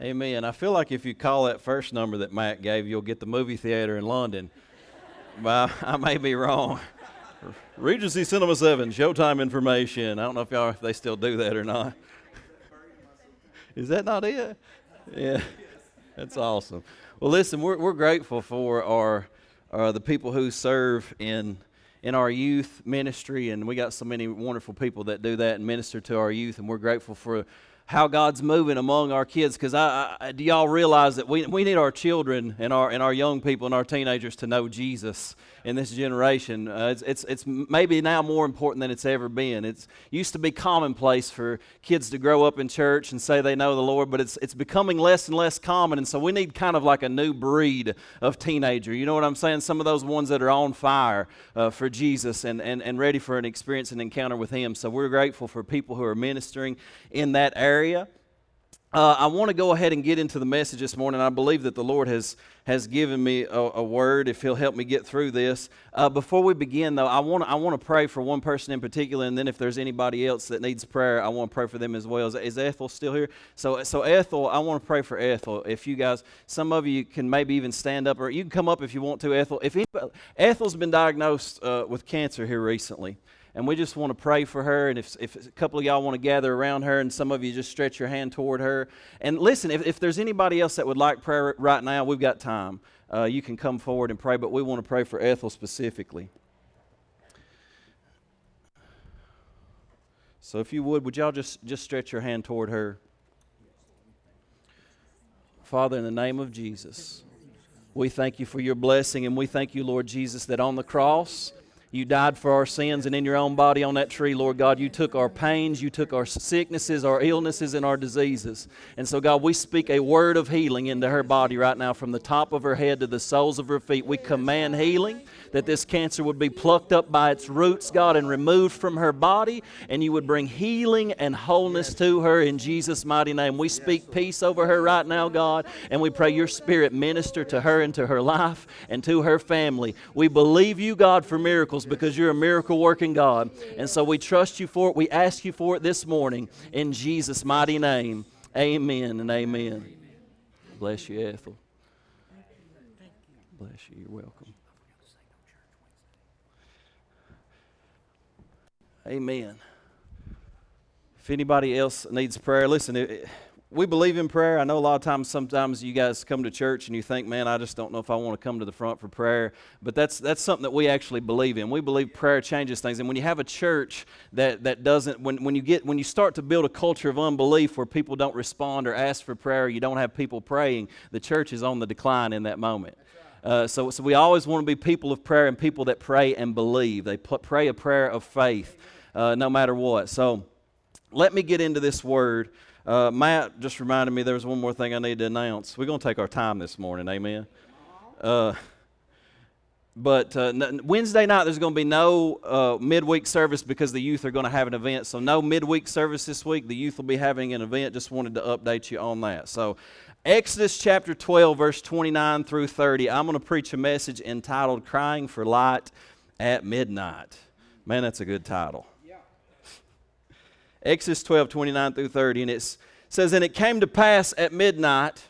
Amen. I feel like if you call that first number that Matt gave, you'll get the movie theater in London. but I, I may be wrong. Regency Cinema 7, Showtime information. I don't know if y'all if they still do that or not. Is that not it? Yeah. That's awesome. Well, listen, we're, we're grateful for our uh, the people who serve in in our youth ministry, and we got so many wonderful people that do that and minister to our youth, and we're grateful for how God's moving among our kids. Because I, I, do y'all realize that we, we need our children and our and our young people and our teenagers to know Jesus in this generation. Uh, it's, it's it's maybe now more important than it's ever been. It's used to be commonplace for kids to grow up in church and say they know the Lord, but it's it's becoming less and less common. And so we need kind of like a new breed of teenager. You know what I'm saying? Some of those ones that are on fire uh, for Jesus and, and and ready for an experience and encounter with Him. So we're grateful for people who are ministering in that area area. Uh, I want to go ahead and get into the message this morning. I believe that the Lord has, has given me a, a word, if He'll help me get through this. Uh, before we begin, though, I want, I want to pray for one person in particular, and then if there's anybody else that needs prayer, I want to pray for them as well. Is, is Ethel still here? So, so Ethel, I want to pray for Ethel. If you guys, some of you can maybe even stand up, or you can come up if you want to, Ethel. If anybody, Ethel's been diagnosed uh, with cancer here recently and we just want to pray for her. And if, if a couple of y'all want to gather around her, and some of you just stretch your hand toward her. And listen, if, if there's anybody else that would like prayer right now, we've got time. Uh, you can come forward and pray, but we want to pray for Ethel specifically. So if you would, would y'all just, just stretch your hand toward her? Father, in the name of Jesus, we thank you for your blessing, and we thank you, Lord Jesus, that on the cross, you died for our sins, and in your own body on that tree, Lord God, you took our pains, you took our sicknesses, our illnesses, and our diseases. And so, God, we speak a word of healing into her body right now from the top of her head to the soles of her feet. We command healing that this cancer would be plucked up by its roots, God, and removed from her body, and you would bring healing and wholeness to her in Jesus' mighty name. We speak peace over her right now, God, and we pray your spirit minister to her and to her life and to her family. We believe you, God, for miracles because you're a miracle working God. And so we trust you for it. We ask you for it this morning in Jesus' mighty name. Amen and amen. Bless you, Ethel. Bless you. You're welcome. Amen. If anybody else needs prayer, listen, it, we believe in prayer. I know a lot of times, sometimes you guys come to church and you think, man, I just don't know if I want to come to the front for prayer. But that's, that's something that we actually believe in. We believe prayer changes things. And when you have a church that, that doesn't, when, when, you get, when you start to build a culture of unbelief where people don't respond or ask for prayer, you don't have people praying, the church is on the decline in that moment. Uh, so, so we always want to be people of prayer and people that pray and believe. They pray a prayer of faith uh, no matter what. So let me get into this word. Uh, Matt just reminded me there's one more thing I need to announce. We're going to take our time this morning, amen. Uh, but uh, n- Wednesday night, there's going to be no uh, midweek service because the youth are going to have an event. So, no midweek service this week. The youth will be having an event. Just wanted to update you on that. So, Exodus chapter 12, verse 29 through 30. I'm going to preach a message entitled Crying for Light at Midnight. Man, that's a good title. Exodus 12, 29 through 30. And it says, And it came to pass at midnight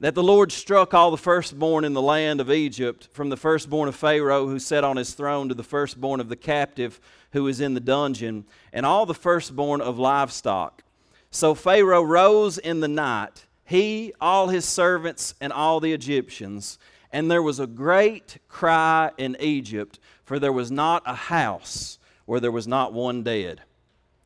that the Lord struck all the firstborn in the land of Egypt, from the firstborn of Pharaoh who sat on his throne to the firstborn of the captive who was in the dungeon, and all the firstborn of livestock. So Pharaoh rose in the night, he, all his servants, and all the Egyptians. And there was a great cry in Egypt, for there was not a house where there was not one dead.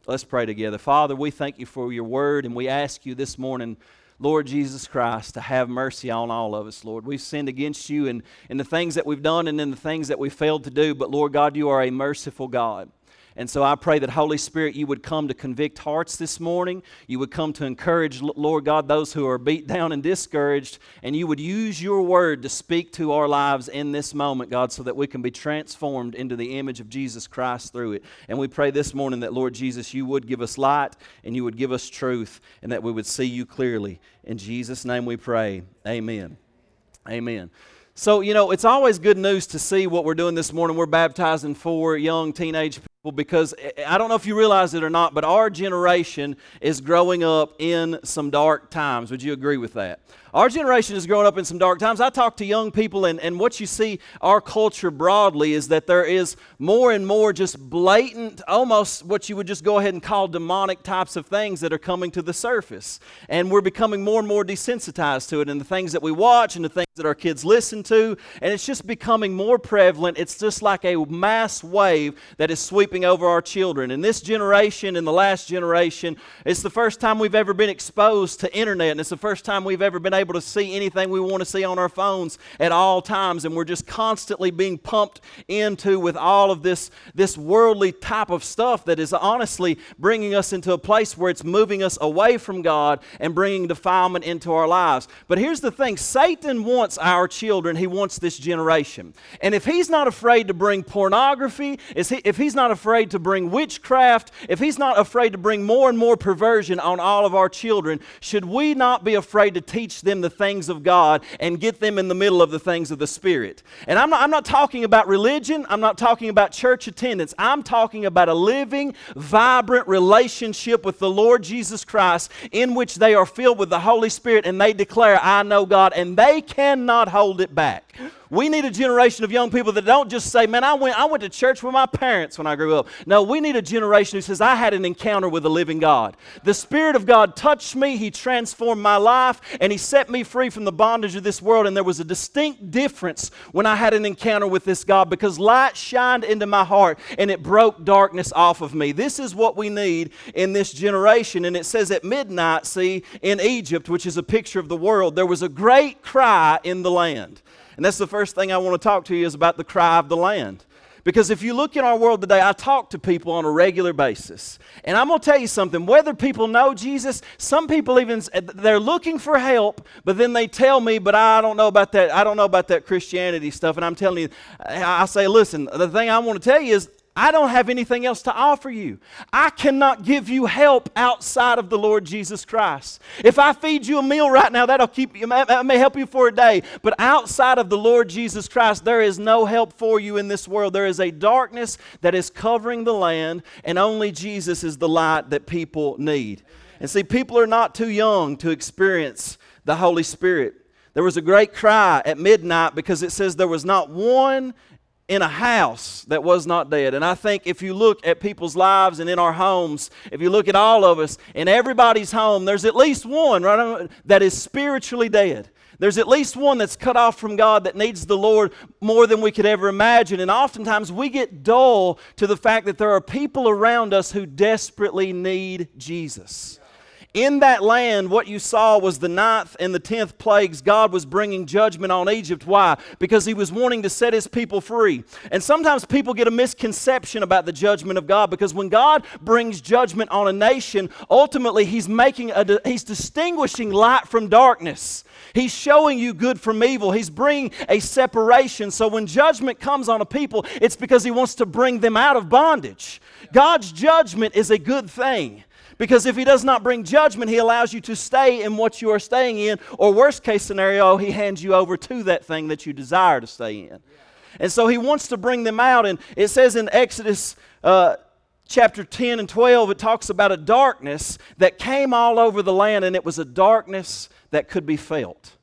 Let's pray together. Father, we thank you for your word, and we ask you this morning, Lord Jesus Christ, to have mercy on all of us, Lord. We've sinned against you in, in the things that we've done and in the things that we failed to do, but Lord God, you are a merciful God. And so I pray that, Holy Spirit, you would come to convict hearts this morning. You would come to encourage, Lord God, those who are beat down and discouraged. And you would use your word to speak to our lives in this moment, God, so that we can be transformed into the image of Jesus Christ through it. And we pray this morning that, Lord Jesus, you would give us light and you would give us truth and that we would see you clearly. In Jesus' name we pray. Amen. Amen. So, you know, it's always good news to see what we're doing this morning. We're baptizing four young teenage people because eh, eh, I don't know if you realize it or not, but our generation is growing up in some dark times. Would you agree with that? Our generation is growing up in some dark times. I talk to young people, and, and what you see our culture broadly is that there is more and more just blatant, almost what you would just go ahead and call demonic types of things that are coming to the surface. And we're becoming more and more desensitized to it, and the things that we watch and the things that our kids listen to, and it's just becoming more prevalent. It's just like a mass wave that is sweeping over our children. And this generation, and the last generation, it's the first time we've ever been exposed to internet, and it's the first time we've ever been able to see anything we want to see on our phones at all times, and we're just constantly being pumped into with all of this, this worldly type of stuff that is honestly bringing us into a place where it's moving us away from God and bringing defilement into our lives. But here's the thing Satan wants our children, he wants this generation. And if he's not afraid to bring pornography, if he's not afraid to bring witchcraft, if he's not afraid to bring more and more perversion on all of our children, should we not be afraid to teach them the things of God and get them in the middle of the things of the Spirit. And I'm not, I'm not talking about religion, I'm not talking about church attendance. I'm talking about a living, vibrant relationship with the Lord Jesus Christ in which they are filled with the Holy Spirit and they declare, I know God, and they cannot hold it back. We need a generation of young people that don't just say, Man, I went, I went to church with my parents when I grew up. No, we need a generation who says, I had an encounter with the living God. The Spirit of God touched me, He transformed my life, and He set me free from the bondage of this world. And there was a distinct difference when I had an encounter with this God because light shined into my heart and it broke darkness off of me. This is what we need in this generation. And it says at midnight, see, in Egypt, which is a picture of the world, there was a great cry in the land. And that's the first thing I want to talk to you is about the cry of the land. Because if you look in our world today, I talk to people on a regular basis. And I'm going to tell you something, whether people know Jesus, some people even they're looking for help, but then they tell me, "But I don't know about that. I don't know about that Christianity stuff." And I'm telling you, I say, "Listen, the thing I want to tell you is I don't have anything else to offer you. I cannot give you help outside of the Lord Jesus Christ. If I feed you a meal right now, that'll keep you, that may help you for a day. But outside of the Lord Jesus Christ, there is no help for you in this world. There is a darkness that is covering the land, and only Jesus is the light that people need. And see, people are not too young to experience the Holy Spirit. There was a great cry at midnight because it says there was not one in a house that was not dead. And I think if you look at people's lives and in our homes, if you look at all of us, in everybody's home, there's at least one, right, uh, that is spiritually dead. There's at least one that's cut off from God that needs the Lord more than we could ever imagine. And oftentimes we get dull to the fact that there are people around us who desperately need Jesus. In that land, what you saw was the ninth and the tenth plagues. God was bringing judgment on Egypt. Why? Because He was wanting to set His people free. And sometimes people get a misconception about the judgment of God because when God brings judgment on a nation, ultimately He's making a, He's distinguishing light from darkness. He's showing you good from evil. He's bringing a separation. So when judgment comes on a people, it's because He wants to bring them out of bondage. God's judgment is a good thing. Because if he does not bring judgment, he allows you to stay in what you are staying in, or worst case scenario, he hands you over to that thing that you desire to stay in. And so he wants to bring them out. And it says in Exodus uh, chapter 10 and 12, it talks about a darkness that came all over the land, and it was a darkness that could be felt.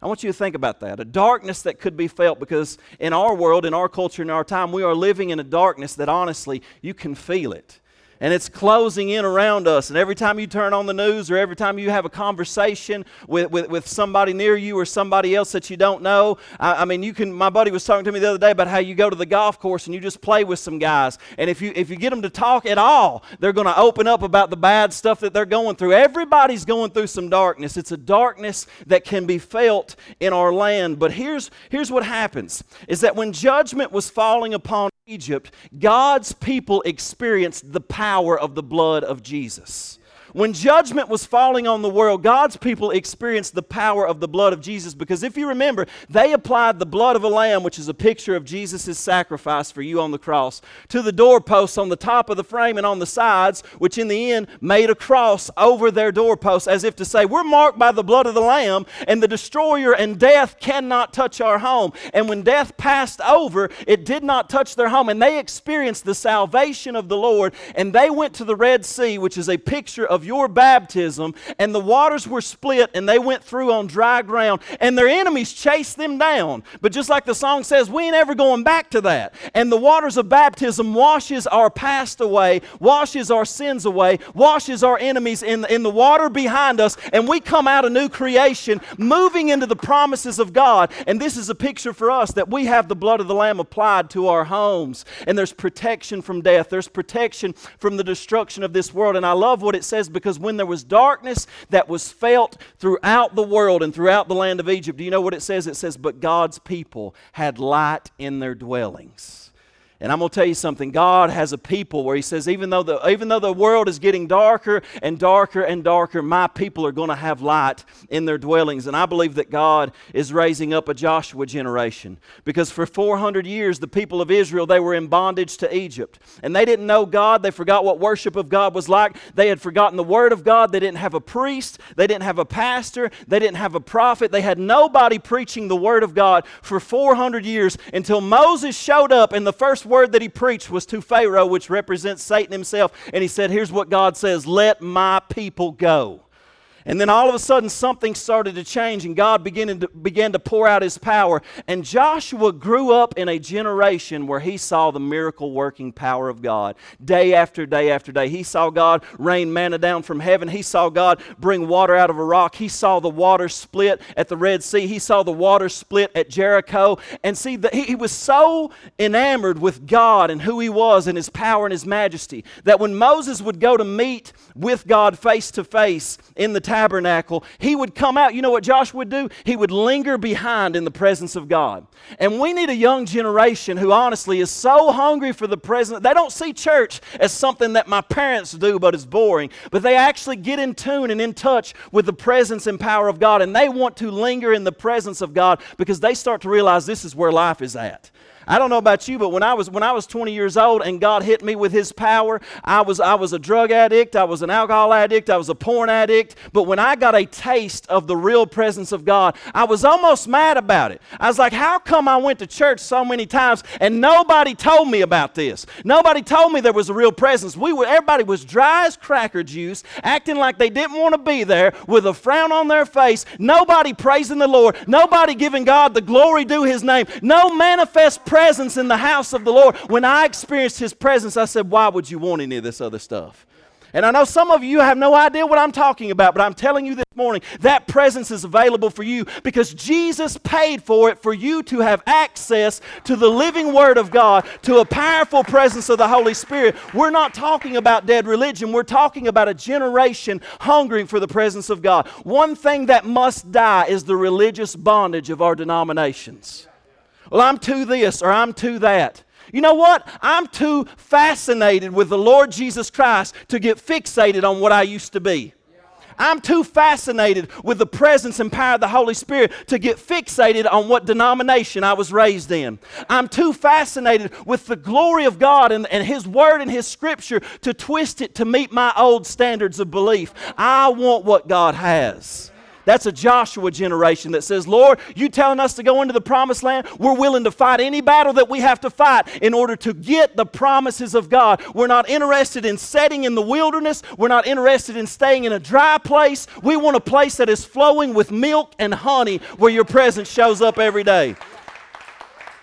I want you to think about that. A darkness that could be felt because in our world, in our culture, in our time, we are living in a darkness that honestly, you can feel it and it's closing in around us. And every time you turn on the news or every time you have a conversation with, with, with somebody near you or somebody else that you don't know, I, I, mean, you can. My buddy was talking to me the other day about how you go to the golf course and you just play with some guys. And if you, if you get them to talk at all, they're going to open up about the bad stuff that they're going through. Everybody's going through some darkness. It's a darkness that can be felt in our land. But here's, here's what happens is that when judgment was falling upon Egypt, God's people experienced the power of the blood of Jesus. When judgment was falling on the world, God's people experienced the power of the blood of Jesus because if you remember, they applied the blood of a lamb, which is a picture of Jesus' sacrifice for you on the cross, to the doorposts on the top of the frame and on the sides, which in the end made a cross over their doorposts as if to say, We're marked by the blood of the lamb, and the destroyer and death cannot touch our home. And when death passed over, it did not touch their home, and they experienced the salvation of the Lord, and they went to the Red Sea, which is a picture of your baptism, and the waters were split, and they went through on dry ground, and their enemies chased them down. But just like the song says, we ain't ever going back to that. And the waters of baptism washes our past away, washes our sins away, washes our enemies in, in the water behind us, and we come out a new creation, moving into the promises of God. And this is a picture for us that we have the blood of the Lamb applied to our homes, and there's protection from death, there's protection from the destruction of this world. And I love what it says because when there was darkness that was felt throughout the world and throughout the land of Egypt, do you know what it says? It says, But God's people had light in their dwellings. And I'm going to tell you something. God has a people where He says, even though, the, even though the world is getting darker and darker and darker, my people are going to have light in their dwellings. And I believe that God is raising up a Joshua generation. Because for 400 years, the people of Israel, they were in bondage to Egypt. And they didn't know God. They forgot what worship of God was like. They had forgotten the Word of God. They didn't have a priest. They didn't have a pastor. They didn't have a prophet. They had nobody preaching the Word of God for 400 years until Moses showed up in the first word that he preached was to Pharaoh, which represents Satan himself. And he said, Here's what God says let my people go. And then all of a sudden, something started to change, and God began to, began to pour out His power. And Joshua grew up in a generation where he saw the miracle working power of God day after day after day. He saw God rain manna down from heaven. He saw God bring water out of a rock. He saw the water split at the Red Sea. He saw the water split at Jericho. And see, the, he, he was so enamored with God and who He was and His power and His majesty that when Moses would go to meet with God face to face in the tabernacle, he would come out. You know what Josh would do? He would linger behind in the presence of God. And we need a young generation who honestly is so hungry for the presence. They don't see church as something that my parents do, but is boring. But they actually get in tune and in touch with the presence and power of God. And they want to linger in the presence of God because they start to realize this is where life is at. I don't know about you, but when I was when I was 20 years old and God hit me with his power, I was I was a drug addict, I was an alcohol addict, I was a porn addict, but when I got a taste of the real presence of God, I was almost mad about it. I was like, how come I went to church so many times and nobody told me about this? Nobody told me there was a real presence. We were everybody was dry as cracker juice, acting like they didn't want to be there with a frown on their face, nobody praising the Lord, nobody giving God the glory due his name, no manifest presence in the house of the Lord. When I experienced His presence, I said, Why would you want any of this other stuff? And I know some of you have no idea what I'm talking about, but I'm telling you this morning that presence is available for you because Jesus paid for it for you to have access to the living Word of God, to a powerful presence of the Holy Spirit. We're not talking about dead religion, we're talking about a generation hungering for the presence of God. One thing that must die is the religious bondage of our denominations. Well, I'm to this or I'm to that. You know what? I'm too fascinated with the Lord Jesus Christ to get fixated on what I used to be. I'm too fascinated with the presence and power of the Holy Spirit to get fixated on what denomination I was raised in. I'm too fascinated with the glory of God and, and His Word and His Scripture to twist it to meet my old standards of belief. I want what God has. That's a Joshua generation that says, Lord, you telling us to go into the promised land? We're willing to fight any battle that we have to fight in order to get the promises of God. We're not interested in setting in the wilderness. We're not interested in staying in a dry place. We want a place that is flowing with milk and honey where your presence shows up every day.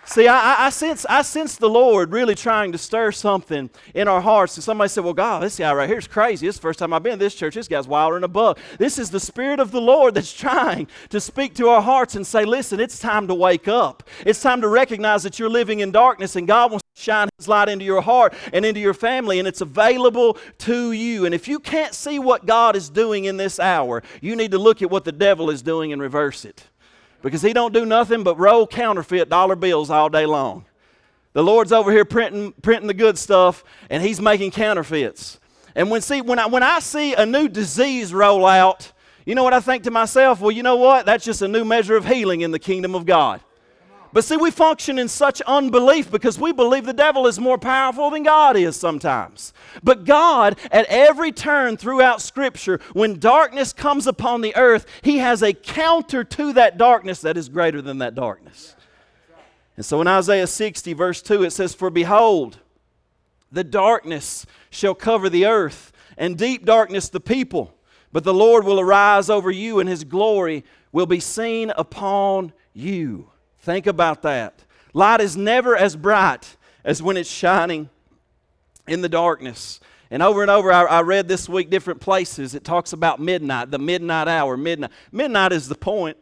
See, I, I, sense, I sense the Lord really trying to stir something in our hearts. And somebody said, Well, God, this guy right here is crazy. This is the first time I've been in this church. This guy's wilder than a buck. This is the Spirit of the Lord that's trying to speak to our hearts and say, Listen, it's time to wake up. It's time to recognize that you're living in darkness and God wants to shine His light into your heart and into your family, and it's available to you. And if you can't see what God is doing in this hour, you need to look at what the devil is doing and reverse it because he don't do nothing but roll counterfeit dollar bills all day long. The Lord's over here printing, printing the good stuff, and he's making counterfeits. And when, see, when, I, when I see a new disease roll out, you know what I think to myself? Well, you know what? That's just a new measure of healing in the kingdom of God. But see, we function in such unbelief because we believe the devil is more powerful than God is sometimes. But God, at every turn throughout Scripture, when darkness comes upon the earth, He has a counter to that darkness that is greater than that darkness. And so in Isaiah 60, verse 2, it says, For behold, the darkness shall cover the earth, and deep darkness the people. But the Lord will arise over you, and His glory will be seen upon you. Think about that. Light is never as bright as when it's shining in the darkness. And over and over, I, I, read this week different places. It talks about midnight, the midnight hour, midnight. Midnight is the point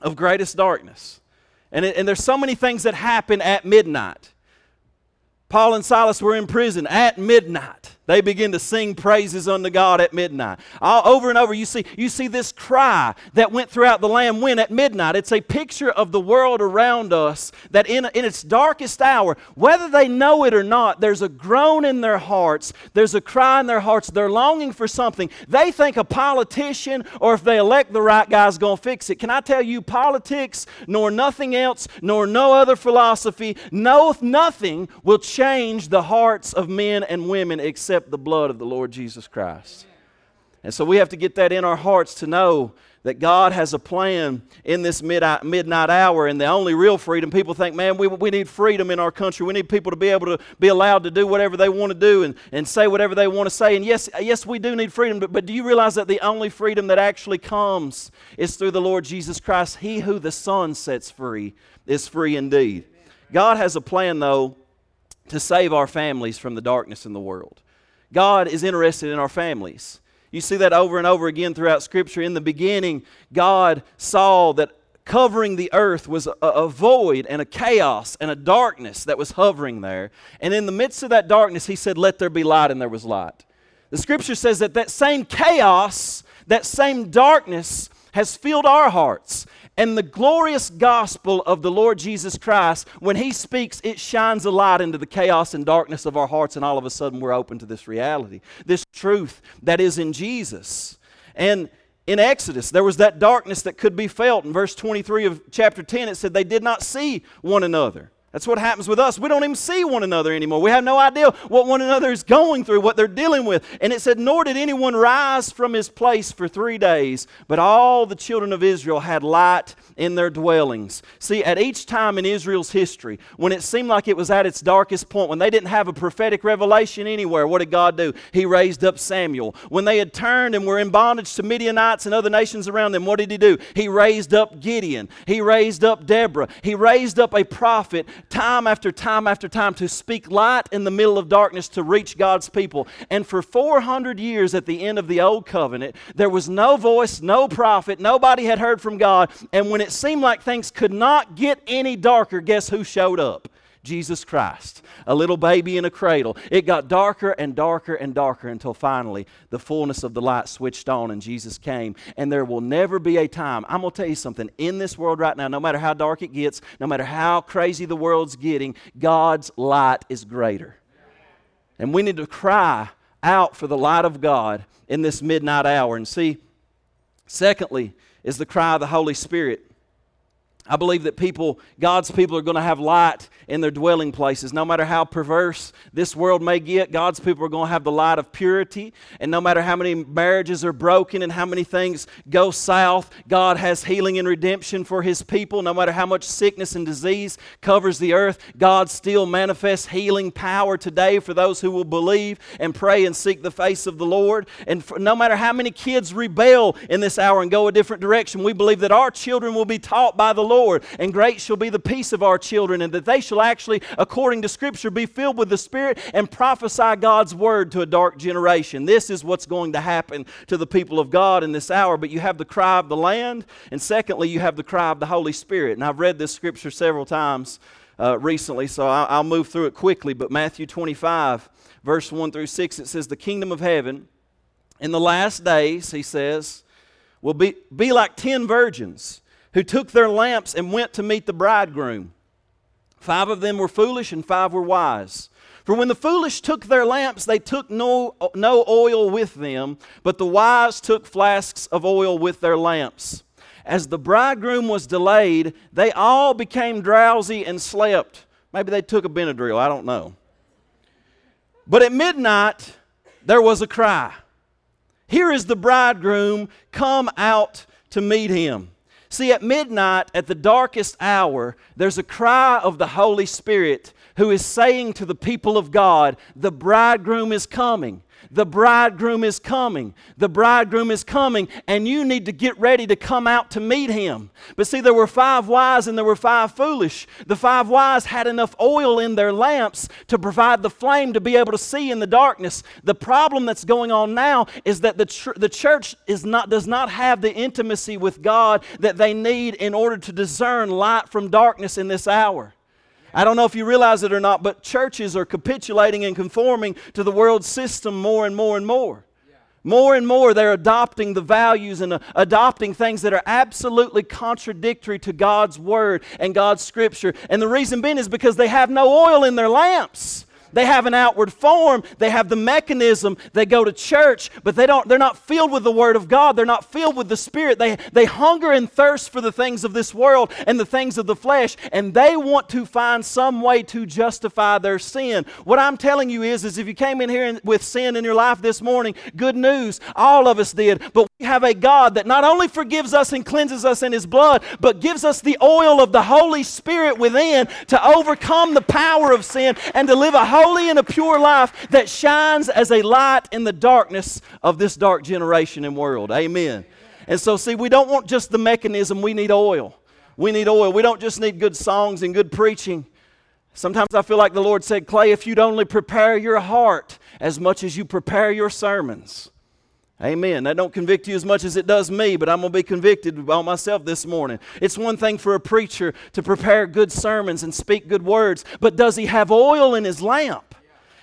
of greatest darkness. And, it, and there's so many things that happen at midnight. Paul and Silas were in prison at midnight. They begin to sing praises unto God at midnight. All, over and over, you see, you see this cry that went throughout the land when at midnight. It's a picture of the world around us that in, in its darkest hour, whether they know it or not, there's a groan in their hearts, there's a cry in their hearts, they're longing for something. They think a politician or if they elect the right guy is going to fix it. Can I tell you, politics, nor nothing else, nor no other philosophy, no nothing will change the hearts of men and women except the blood of the Lord Jesus Christ. And so we have to get that in our hearts to know that God has a plan in this midnight hour, and the only real freedom, people think, man, we, we need freedom in our country. We need people to be able to be allowed to do whatever they want to do and, and say whatever they want to say. And yes, yes, we do need freedom, but, but do you realize that the only freedom that actually comes is through the Lord Jesus Christ? He who the Son sets free is free indeed. God has a plan, though, to save our families from the darkness in the world. God is interested in our families. You see that over and over again throughout Scripture. In the beginning, God saw that covering the earth was a, a, void and a chaos and a darkness that was hovering there. And in the midst of that darkness, He said, Let there be light, and there was light. The Scripture says that that same chaos, that same darkness, has filled our hearts. And the glorious gospel of the Lord Jesus Christ, when He speaks, it shines a light into the chaos and darkness of our hearts, and all of a sudden we're open to this reality, this truth that is in Jesus. And in Exodus, there was that darkness that could be felt. In verse 23 of chapter 10, it said they did not see one another. That's what happens with us. We don't even see one another anymore. We have no idea what one another is going through, what they're dealing with. And it said, Nor did anyone rise from his place for three days, but all the children of Israel had light in their dwellings. See, at each time in Israel's history, when it seemed like it was at its darkest point, when they didn't have a prophetic revelation anywhere, what did God do? He raised up Samuel. When they had turned and were in bondage to Midianites and other nations around them, what did He do? He raised up Gideon. He raised up Deborah. He raised up a prophet time after time after time to speak light in the middle of darkness to reach God's people. And for 400 years at the end of the Old Covenant, there was no voice, no prophet, nobody had heard from God. And when it seemed like things could not get any darker, guess who showed up? Jesus Christ, a little baby in a cradle. It got darker and darker and darker until finally the fullness of the light switched on and Jesus came. And there will never be a time, I'm going to tell you something, in this world right now, no matter how dark it gets, no matter how crazy the world's getting, God's light is greater. And we need to cry out for the light of God in this midnight hour. And see, secondly, is the cry of the Holy Spirit. I believe that people, God's people, are going to have light in their dwelling places. No matter how perverse this world may get, God's people are going to have the light of purity. And no matter how many marriages are broken and how many things go south, God has healing and redemption for His people. No matter how much sickness and disease covers the earth, God still manifests healing power today for those who will believe and pray and seek the face of the Lord. And for, no matter how many kids rebel in this hour and go a different direction, we believe that our children will be taught by the Lord, and great shall be the peace of our children, and that they shall actually, according to Scripture, be filled with the Spirit and prophesy God's word to a dark generation. This is what's going to happen to the people of God in this hour. But you have the cry of the land, and secondly, you have the cry of the Holy Spirit. And I've read this Scripture several times. Uh, recently, so I'll, I'll move through it quickly. But Matthew 25, verse 1 through 6, it says, The kingdom of heaven in the last days, he says, will be, be like ten virgins who took their lamps and went to meet the bridegroom. Five of them were foolish and five were wise. For when the foolish took their lamps, they took no, no oil with them, but the wise took flasks of oil with their lamps. As the bridegroom was delayed, they all became drowsy and slept. Maybe they took a Benadryl, I don't know. But at midnight, there was a cry Here is the bridegroom, come out to meet him. See, at midnight, at the darkest hour, there's a cry of the Holy Spirit who is saying to the people of God, The bridegroom is coming. The bridegroom is coming. The bridegroom is coming, and you need to get ready to come out to meet him. But see, there were five wise and there were five foolish. The five wise had enough oil in their lamps to provide the flame to be able to see in the darkness. The problem that's going on now is that the, tr- the church is not, does not have the intimacy with God that they need in order to discern light from darkness in this hour. I don't know if you realize it or not, but churches are capitulating and conforming to the world system more and more and more. More and more, they're adopting the values and uh, adopting things that are absolutely contradictory to God's Word and God's Scripture. And the reason being is because they have no oil in their lamps. They have an outward form, they have the mechanism, they go to church, but they don't, they're not filled with the Word of God. They're not filled with the Spirit. They, they hunger and thirst for the things of this world and the things of the flesh, and they want to find some way to justify their sin. What I'm telling you is, is if you came in here with sin in your life this morning, good news, all of us did, but we have a God that not only forgives us and cleanses us in His blood, but gives us the oil of the Holy Spirit within to overcome the power of sin and to live a holy and a pure life that shines as a light in the darkness of this dark generation and world. Amen. And so, see, we don't want just the mechanism, we need oil. We need oil. We don't just need good songs and good preaching. Sometimes I feel like the Lord said, Clay, if you'd only prepare your heart as much as you prepare your sermons. Amen. That don't convict you as much as it does me, but I'm going to be convicted about myself this morning. It's one thing for a preacher to prepare good sermons and speak good words, but does he have oil in his lamp?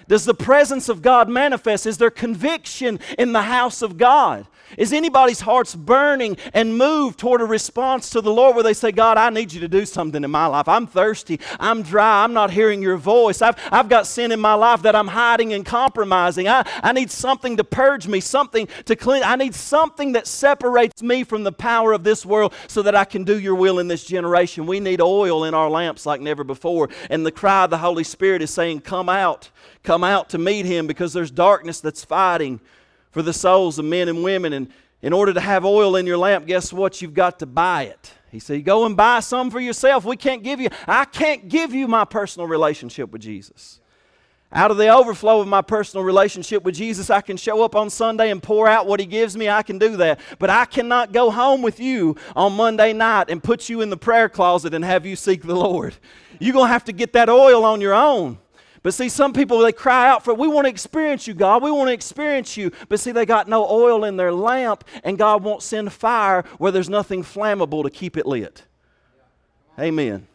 Does the presence of God manifest? Is there conviction in the house of God? Is anybody's hearts burning and moved toward a response to the Lord where they say, God, I need you to do something in my life. I'm thirsty. I'm dry. I'm not hearing your voice. I've, I've got sin in my life that I'm hiding and compromising. I, I need something to purge me, something to clean. I need something that separates me from the power of this world so that I can do your will in this generation. We need oil in our lamps like never before. And the cry of the Holy Spirit is saying, Come out. Come out to meet him because there's darkness that's fighting for the souls of men and women. And in order to have oil in your lamp, guess what? You've got to buy it. He said, Go and buy some for yourself. We can't give you, I can't give you my personal relationship with Jesus. Out of the overflow of my personal relationship with Jesus, I can show up on Sunday and pour out what He gives me. I can do that. But I cannot go home with you on Monday night and put you in the prayer closet and have you seek the Lord. You're going to have to get that oil on your own. But see, some people, they cry out for, we want to experience you, God. We want to experience you. But see, they got no oil in their lamp, and God won't send fire where there's nothing flammable to keep it lit. Amen.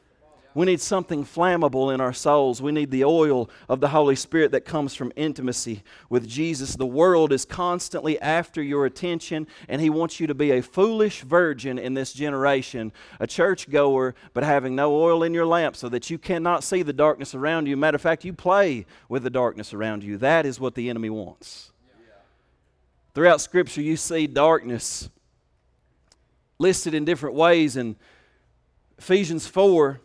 We need something flammable in our souls. We need the oil of the Holy Spirit that comes from intimacy with Jesus. The world is constantly after your attention, and He wants you to be a foolish virgin in this generation, a churchgoer, but having no oil in your lamp so that you cannot see the darkness around you. Matter of fact, you play with the darkness around you. That is what the enemy wants. Throughout Scripture, you see darkness listed in different ways. In Ephesians 4,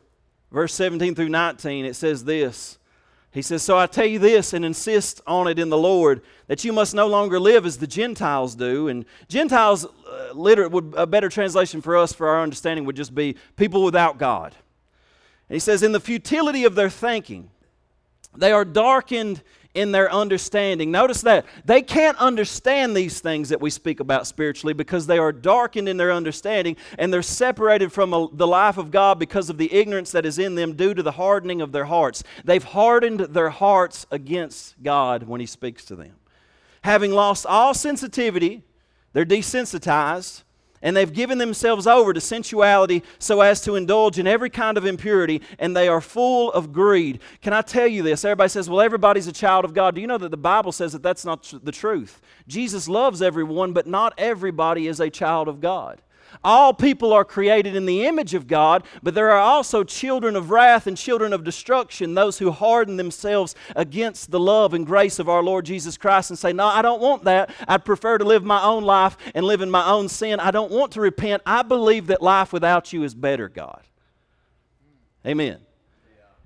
verse 17 through 19, it says this. He says, So I tell you this and insist on it in the Lord that you must no longer live as the Gentiles do. And Gentiles, uh, literally, would, a better translation for us, for our understanding, would just be people without God. And he says, In the futility of their thinking, they are darkened in their understanding. Notice that. They can't understand these things that we speak about spiritually because they are darkened in their understanding and they're separated from a, the life of God because of the ignorance that is in them due to the hardening of their hearts. They've hardened their hearts against God when He speaks to them. Having lost all sensitivity, they're desensitized and they've given themselves over to sensuality so as to indulge in every kind of impurity, and they are full of greed. Can I tell you this? Everybody says, well, everybody's a child of God. Do you know that the Bible says that that's not the truth? Jesus loves everyone, but not everybody is a child of God. All people are created in the image of God, but there are also children of wrath and children of destruction, those who harden themselves against the love and grace of our Lord Jesus Christ and say, No, I don't want that. I'd prefer to live my own life and live in my own sin. I don't want to repent. I believe that life without you is better, God. Amen.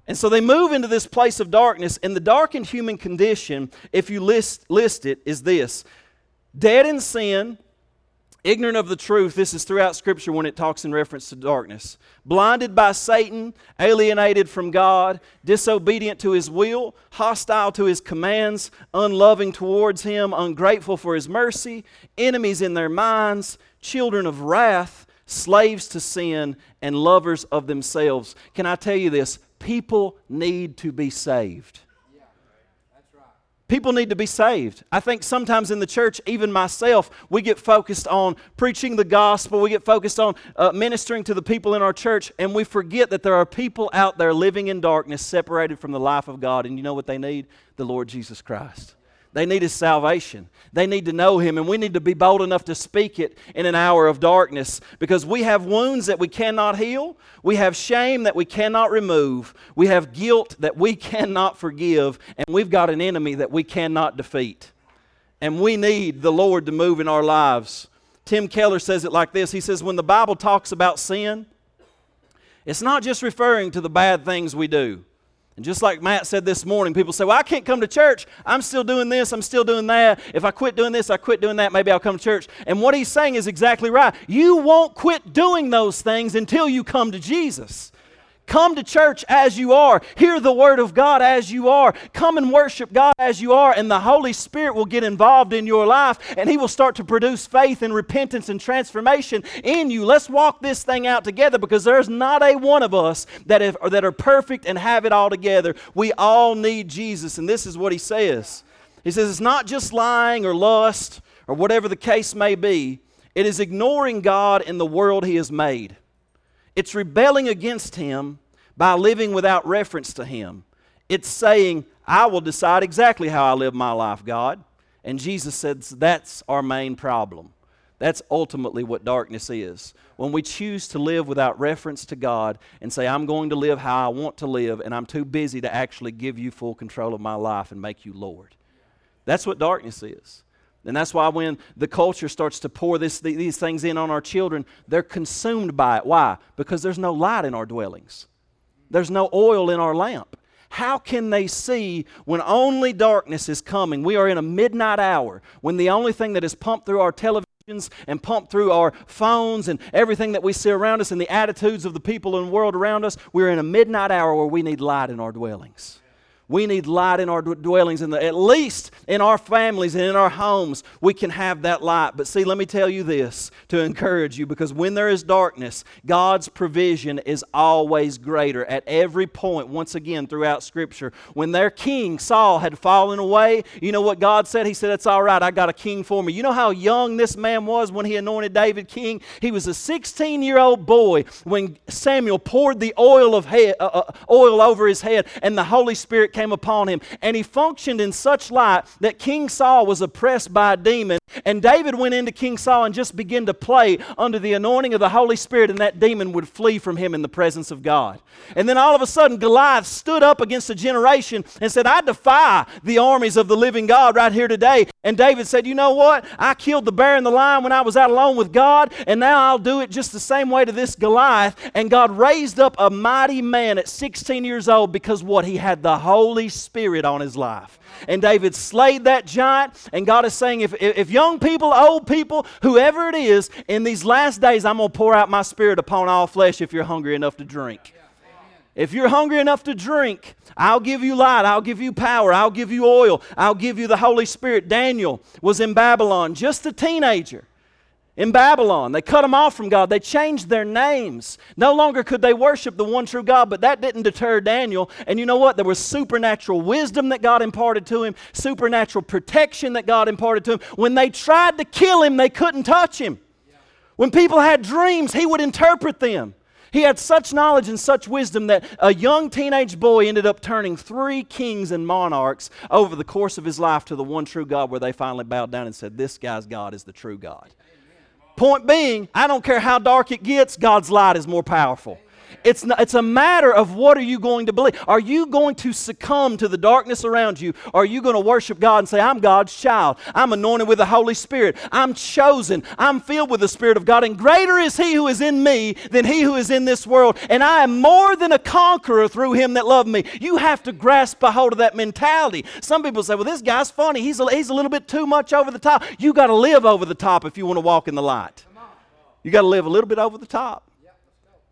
And so they move into this place of darkness, and the darkened human condition, if you list, list it, is this dead in sin, ignorant of the truth. This is throughout Scripture when it talks in reference to darkness. Blinded by Satan, alienated from God, disobedient to his will, hostile to his commands, unloving towards him, ungrateful for his mercy, enemies in their minds, children of wrath, slaves to sin, and lovers of themselves. Can I tell you this? People need to be saved. People need to be saved. I think sometimes in the church, even myself, we get focused on preaching the gospel, we get focused on uh, ministering to the people in our church, and we forget that there are people out there living in darkness, separated from the life of God. And you know what they need? The Lord Jesus Christ. They need His salvation. They need to know Him, and we need to be bold enough to speak it in an hour of darkness because we have wounds that we cannot heal. We have shame that we cannot remove. We have guilt that we cannot forgive, and we've got an enemy that we cannot defeat. And we need the Lord to move in our lives. Tim Keller says it like this He says, When the Bible talks about sin, it's not just referring to the bad things we do. And just like Matt said this morning, people say, Well, I can't come to church. I'm still doing this. I'm still doing that. If I quit doing this, I quit doing that. Maybe I'll come to church. And what he's saying is exactly right. You won't quit doing those things until you come to Jesus. Come to church as you are. Hear the Word of God as you are. Come and worship God as you are, and the Holy Spirit will get involved in your life, and He will start to produce faith and repentance and transformation in you. Let's walk this thing out together because there's not a one of us that, have, that are perfect and have it all together. We all need Jesus, and this is what He says. He says it's not just lying or lust or whatever the case may be, it is ignoring God and the world He has made. It's rebelling against Him by living without reference to Him. It's saying, I will decide exactly how I live my life, God. And Jesus says that's our main problem. That's ultimately what darkness is. When we choose to live without reference to God and say, I'm going to live how I want to live, and I'm too busy to actually give you full control of my life and make you Lord. That's what darkness is. And that's why when the culture starts to pour this, these things in on our children, they're consumed by it. Why? Because there's no light in our dwellings, there's no oil in our lamp. How can they see when only darkness is coming? We are in a midnight hour when the only thing that is pumped through our televisions and pumped through our phones and everything that we see around us and the attitudes of the people the world around us, we're in a midnight hour where we need light in our dwellings. We need light in our dwellings, and at least in our families and in our homes, we can have that light. But see, let me tell you this to encourage you because when there is darkness, God's provision is always greater at every point, once again, throughout Scripture. When their king, Saul, had fallen away, you know what God said? He said, That's all right, I got a king for me. You know how young this man was when he anointed David king? He was a 16 year old boy when Samuel poured the oil, of uh, uh, oil over his head, and the Holy Spirit came upon him. And he functioned in such light that King Saul was oppressed by a demon. And David went into King Saul and just began to play under the anointing of the Holy Spirit, and that demon would flee from him in the presence of God. And then all of a sudden, Goliath stood up against a generation and said, I defy the armies of the living God right here today. And David said, You know what? I killed the bear and the lion when I was out alone with God, and now I'll do it just the same way to this Goliath. And God raised up a mighty man at 16 years old because what? He had the Holy Spirit on his life. And David slayed that giant. And God is saying, if, if young people, old people, whoever it is, in these last days, I'm going to pour out my spirit upon all flesh if you're hungry enough to drink. If you're hungry enough to drink, I'll give you light, I'll give you power, I'll give you oil, I'll give you the Holy Spirit. Daniel was in Babylon, just a teenager in Babylon. They cut them off from God. They changed their names. No longer could they worship the one true God, but that didn't deter Daniel. And you know what? There was supernatural wisdom that God imparted to him, supernatural protection that God imparted to him. When they tried to kill him, they couldn't touch him. When people had dreams, he would interpret them. He had such knowledge and such wisdom that a young teenage boy ended up turning three kings and monarchs over the course of his life to the one true God, where they finally bowed down and said, This guy's God is the true God. Point being, I don't care how dark it gets, God's light is more powerful. It's, not, it's a matter of what are you going to believe. Are you going to succumb to the darkness around you? Are you going to worship God and say, I'm God's child. I'm anointed with the Holy Spirit. I'm chosen. I'm filled with the Spirit of God. And greater is He who is in me than He who is in this world. And I am more than a conqueror through Him that loved me. You have to grasp a hold of that mentality. Some people say, well, this guy's funny. He's a, he's a little bit too much over the top. You got to live over the top if you want to walk in the light. You got to live a little bit over the top.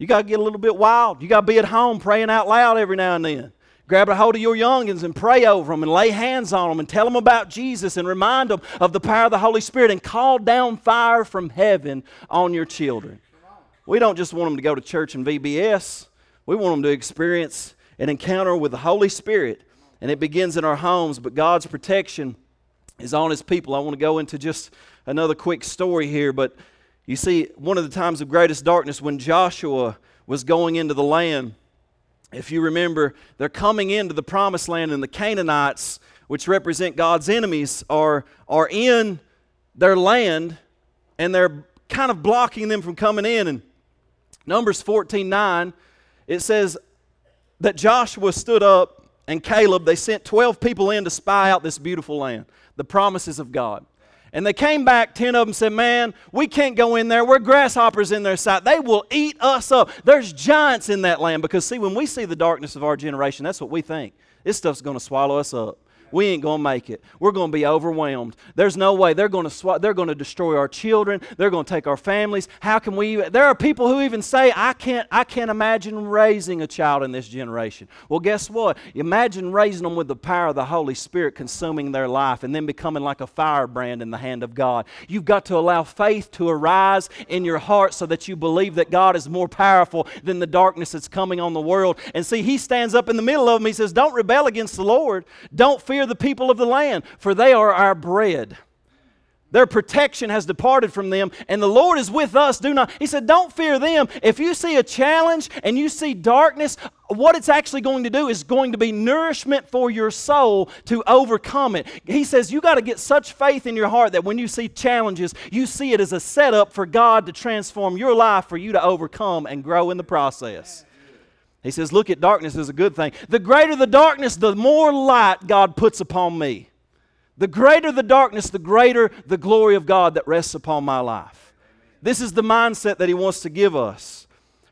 You got to get a little bit wild. You got to be at home praying out loud every now and then. Grab a hold of your youngins and pray over them and lay hands on them and tell them about Jesus and remind them of the power of the Holy Spirit and call down fire from heaven on your children. We don't just want them to go to church and VBS. We want them to experience an encounter with the Holy Spirit. And it begins in our homes, but God's protection is on His people. I want to go into just another quick story here, but you see, one of the times of greatest darkness when Joshua was going into the land, if you remember, they're coming into the promised land, and the Canaanites, which represent God's enemies, are, are in their land and they're kind of blocking them from coming in. And Numbers 14 9, it says that Joshua stood up and Caleb, they sent 12 people in to spy out this beautiful land, the promises of God. And they came back, 10 of them said, Man, we can't go in there. We're grasshoppers in their sight. They will eat us up. There's giants in that land. Because, see, when we see the darkness of our generation, that's what we think. This stuff's going to swallow us up we ain't going to make it. We're going to be overwhelmed. There's no way. They're going to they're going to destroy our children. They're going to take our families. How can we There are people who even say I can't I can't imagine raising a child in this generation. Well, guess what? Imagine raising them with the power of the Holy Spirit consuming their life and then becoming like a firebrand in the hand of God. You've got to allow faith to arise in your heart so that you believe that God is more powerful than the darkness that's coming on the world. And see, he stands up in the middle of them. He says, "Don't rebel against the Lord. Don't fear the people of the land, for they are our bread. Their protection has departed from them, and the Lord is with us. Do not. He said, Don't fear them. If you see a challenge and you see darkness, what it's actually going to do is going to be nourishment for your soul to overcome it. He says, You got to get such faith in your heart that when you see challenges, you see it as a setup for God to transform your life for you to overcome and grow in the process. He says, Look at darkness as a good thing. The greater the darkness, the more light God puts upon me. The greater the darkness, the greater the glory of God that rests upon my life. This is the mindset that He wants to give us.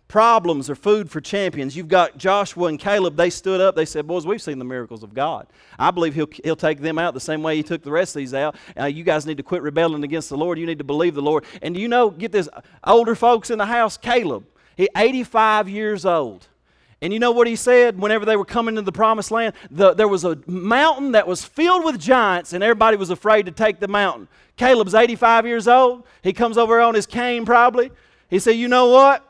Problems are food for champions. You've got Joshua and Caleb. They stood up. They said, Boys, we've seen the miracles of God. I believe He'll, he'll take them out the same way He took the rest of these out. Uh, you guys need to quit rebelling against the Lord. You need to believe the Lord. And you know, get this older folks in the house, Caleb, he 85 years old. And you know what he said whenever they were coming to the promised land? The, there was a mountain that was filled with giants, and everybody was afraid to take the mountain. Caleb's 85 years old. He comes over on his cane, probably. He said, You know what?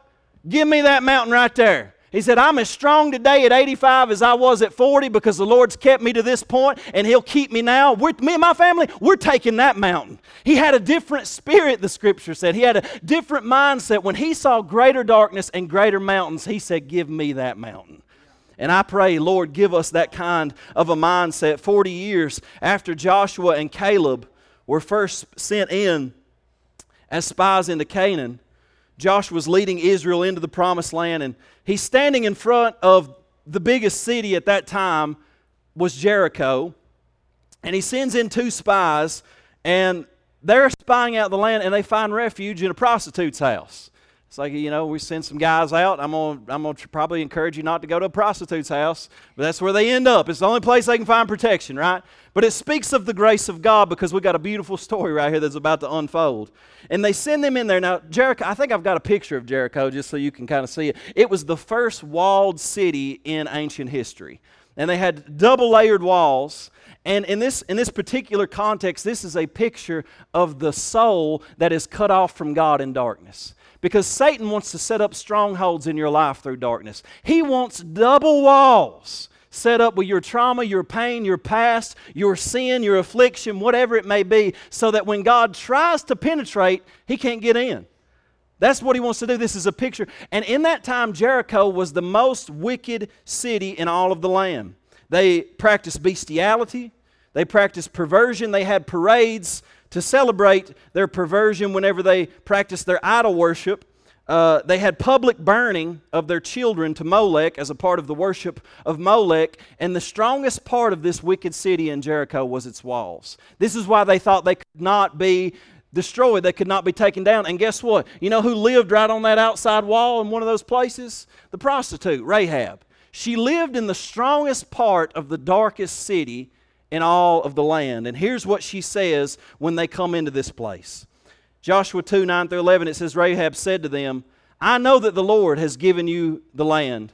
Give me that mountain right there. He said, I'm as strong today at 85 as I was at 40 because the Lord's kept me to this point and He'll keep me now. We're, me and my family, we're taking that mountain. He had a different spirit, the scripture said. He had a different mindset. When he saw greater darkness and greater mountains, he said, Give me that mountain. And I pray, Lord, give us that kind of a mindset. 40 years after Joshua and Caleb were first sent in as spies into Canaan, Joshua's leading Israel into the promised land, and he's standing in front of the biggest city at that time was Jericho. And he sends in two spies, and they're spying out the land, and they find refuge in a prostitute's house. It's like, you know, we send some guys out. I'm going to I'm gonna probably encourage you not to go to a prostitute's house, but that's where they end up. It's the only place they can find protection, right? But it speaks of the grace of God because we got a beautiful story right here that's about to unfold. And they send them in there. Now, Jericho, I think I've got a picture of Jericho just so you can kind of see it. It was the first walled city in ancient history. And they had double layered walls. And in this, in this particular context, this is a picture of the soul that is cut off from God in darkness. Because Satan wants to set up strongholds in your life through darkness. He wants double walls set up with your trauma, your pain, your past, your sin, your affliction, whatever it may be, so that when God tries to penetrate, he can't get in. That's what he wants to do. This is a picture. And in that time, Jericho was the most wicked city in all of the land. They practiced bestiality, they practiced perversion, they had parades to celebrate their perversion whenever they practiced their idol worship, uh, they had public burning of their children to Molech as a part of the worship of Molech. And the strongest part of this wicked city in Jericho was its walls. This is why they thought they could not be destroyed, they could not be taken down. And guess what? You know who lived right on that outside wall in one of those places? The prostitute, Rahab. She lived in the strongest part of the darkest city in all of the land. And here's what she says when they come into this place. Joshua 2 9 through 11, it says, Rahab said to them, I know that the Lord has given you the land,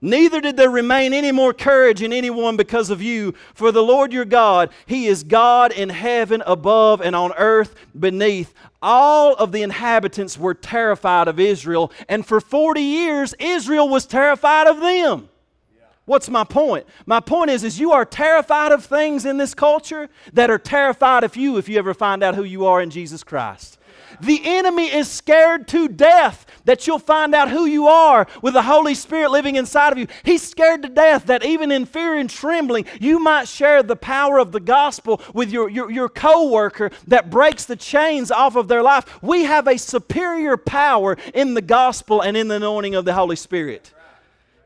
Neither did there remain any more courage in anyone because of you. For the Lord your God, He is God in heaven above and on earth beneath. All of the inhabitants were terrified of Israel, and for 40 years, Israel was terrified of them. What's my point? My point is, is you are terrified of things in this culture that are terrified of you if you ever find out who you are in Jesus Christ. The enemy is scared to death that you'll find out who you are with the Holy Spirit living inside of you. He's scared to death that even in fear and trembling, you might share the power of the gospel with your, your, your co worker that breaks the chains off of their life. We have a superior power in the gospel and in the anointing of the Holy Spirit.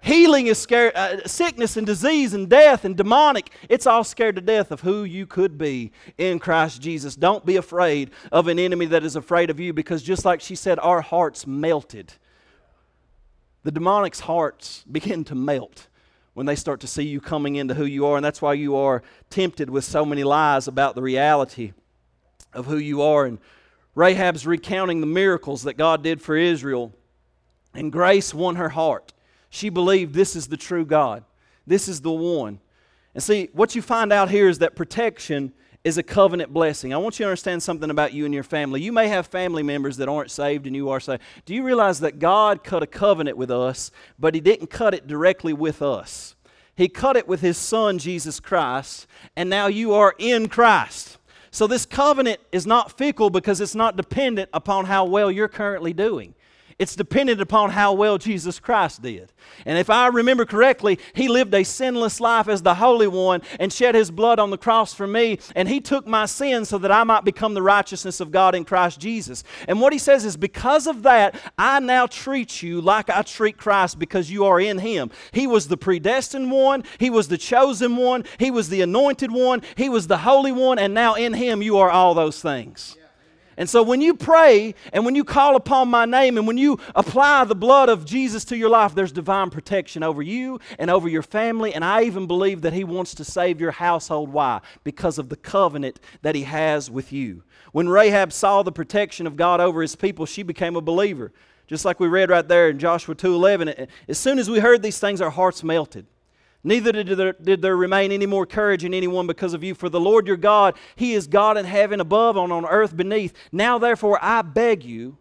Healing is scared, uh, sickness and disease and death and demonic. It's all scared to death of who you could be in Christ Jesus. Don't be afraid of an enemy that is afraid of you because just like she said, our hearts melted. The demonic's hearts begin to melt when they start to see you coming into who you are. And that's why you are tempted with so many lies about the reality of who you are. And Rahab's recounting the miracles that God did for Israel, and grace won her heart. She believed this is the true God. This is the one. And see, what you find out here is that protection is a covenant blessing. I want you to understand something about you and your family. You may have family members that aren't saved and you are saved. Do you realize that God cut a covenant with us, but He didn't cut it directly with us? He cut it with His Son, Jesus Christ, and now you are in Christ. So this covenant is not fickle because it's not dependent upon how well you're currently doing. It's dependent upon how well Jesus Christ did. And if I remember correctly, he lived a sinless life as the Holy One and shed his blood on the cross for me. And he took my sins so that I might become the righteousness of God in Christ Jesus. And what he says is, because of that, I now treat you like I treat Christ because you are in him. He was the predestined one, he was the chosen one, he was the anointed one, he was the holy one, and now in him you are all those things. And so when you pray and when you call upon my name and when you apply the blood of Jesus to your life, there's divine protection over you and over your family. And I even believe that He wants to save your household. Why? Because of the covenant that He has with you. When Rahab saw the protection of God over His people, she became a believer. Just like we read right there in Joshua 2:11, as soon as we heard these things, our hearts melted. Neither did there, did there remain any more courage in anyone because of you. For the Lord your God, He is God in heaven above and on earth beneath. Now, therefore, I beg you,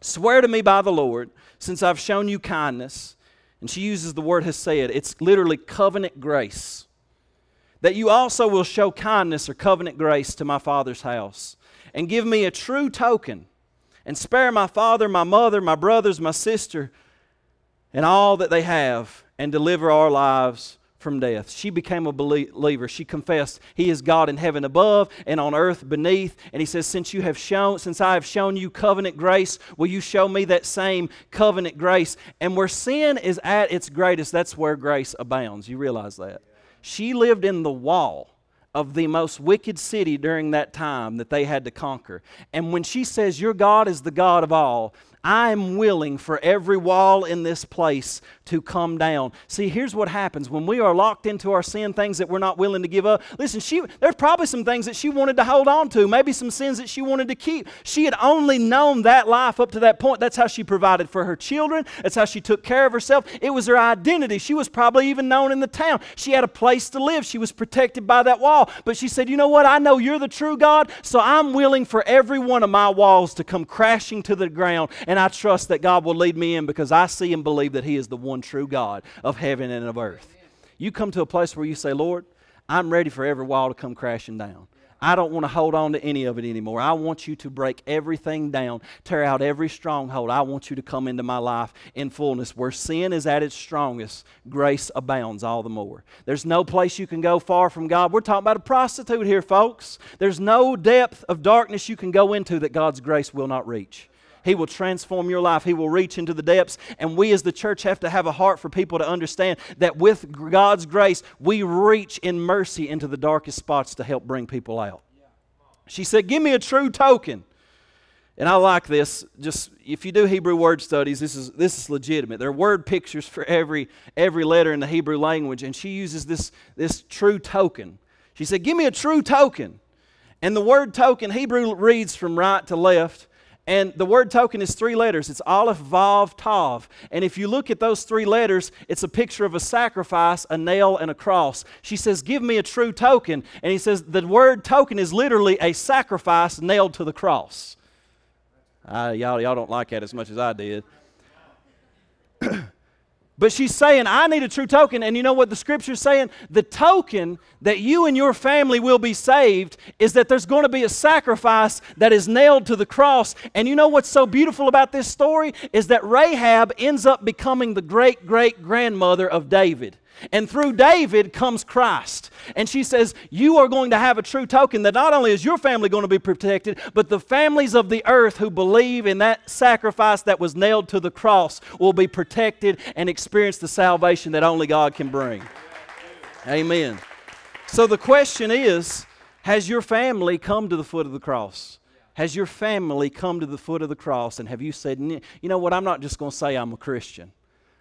swear to me by the Lord, since I've shown you kindness. And she uses the word hesed. It's literally covenant grace. That you also will show kindness or covenant grace to my father's house. And give me a true token. And spare my father, my mother, my brothers, my sister, and all that they have and deliver our lives from death. She became a believer. She confessed, He is God in heaven above and on earth beneath. And He says, Since you have shown, since I have shown you covenant grace, will you show me that same covenant grace? And where sin is at its greatest, that's where grace abounds. You realize that? She lived in the wall of the most wicked city during that time that they had to conquer. And when she says, Your God is the God of all, I'm willing for every wall in this place to come down. See, here's what happens when we are locked into our sin, things that we're not willing to give up. Listen, she, there's probably some things that she wanted to hold on to, maybe some sins that she wanted to keep. She had only known that life up to that point. That's how she provided for her children, that's how she took care of herself. It was her identity. She was probably even known in the town. She had a place to live, she was protected by that wall. But she said, You know what? I know you're the true God, so I'm willing for every one of my walls to come crashing to the ground. And and I trust that God will lead me in because I see and believe that He is the one true God of heaven and of earth. You come to a place where you say, Lord, I'm ready for every wall to come crashing down. I don't want to hold on to any of it anymore. I want you to break everything down, tear out every stronghold. I want you to come into my life in fullness. Where sin is at its strongest, grace abounds all the more. There's no place you can go far from God. We're talking about a prostitute here, folks. There's no depth of darkness you can go into that God's grace will not reach. He will transform your life. He will reach into the depths. And we as the church have to have a heart for people to understand that with God's grace, we reach in mercy into the darkest spots to help bring people out. She said, Give me a true token. And I like this. Just if you do Hebrew word studies, this is this is legitimate. There are word pictures for every every letter in the Hebrew language, and she uses this this true token. She said, "Give me a true token." And the word token Hebrew reads from right to left, and the word token is three letters. It's Aleph, Vav, Tav. And if you look at those three letters, it's a picture of a sacrifice, a nail, and a cross. She says, Give me a true token. And he says, The word token is literally a sacrifice nailed to the cross. Uh, y'all, y'all don't like that as much as I did. But she's saying, I need a true token. And you know what the scripture's saying? The token that you and your family will be saved is that there's going to be a sacrifice that is nailed to the cross. And you know what's so beautiful about this story? Is that Rahab ends up becoming the great great grandmother of David. And through David comes Christ. And she says, You are going to have a true token that not only is your family going to be protected, but the families of the earth who believe in that sacrifice that was nailed to the cross will be protected and experience the salvation that only God can bring. Amen. So the question is Has your family come to the foot of the cross? Has your family come to the foot of the cross and have you said, You know what? I'm not just going to say I'm a Christian.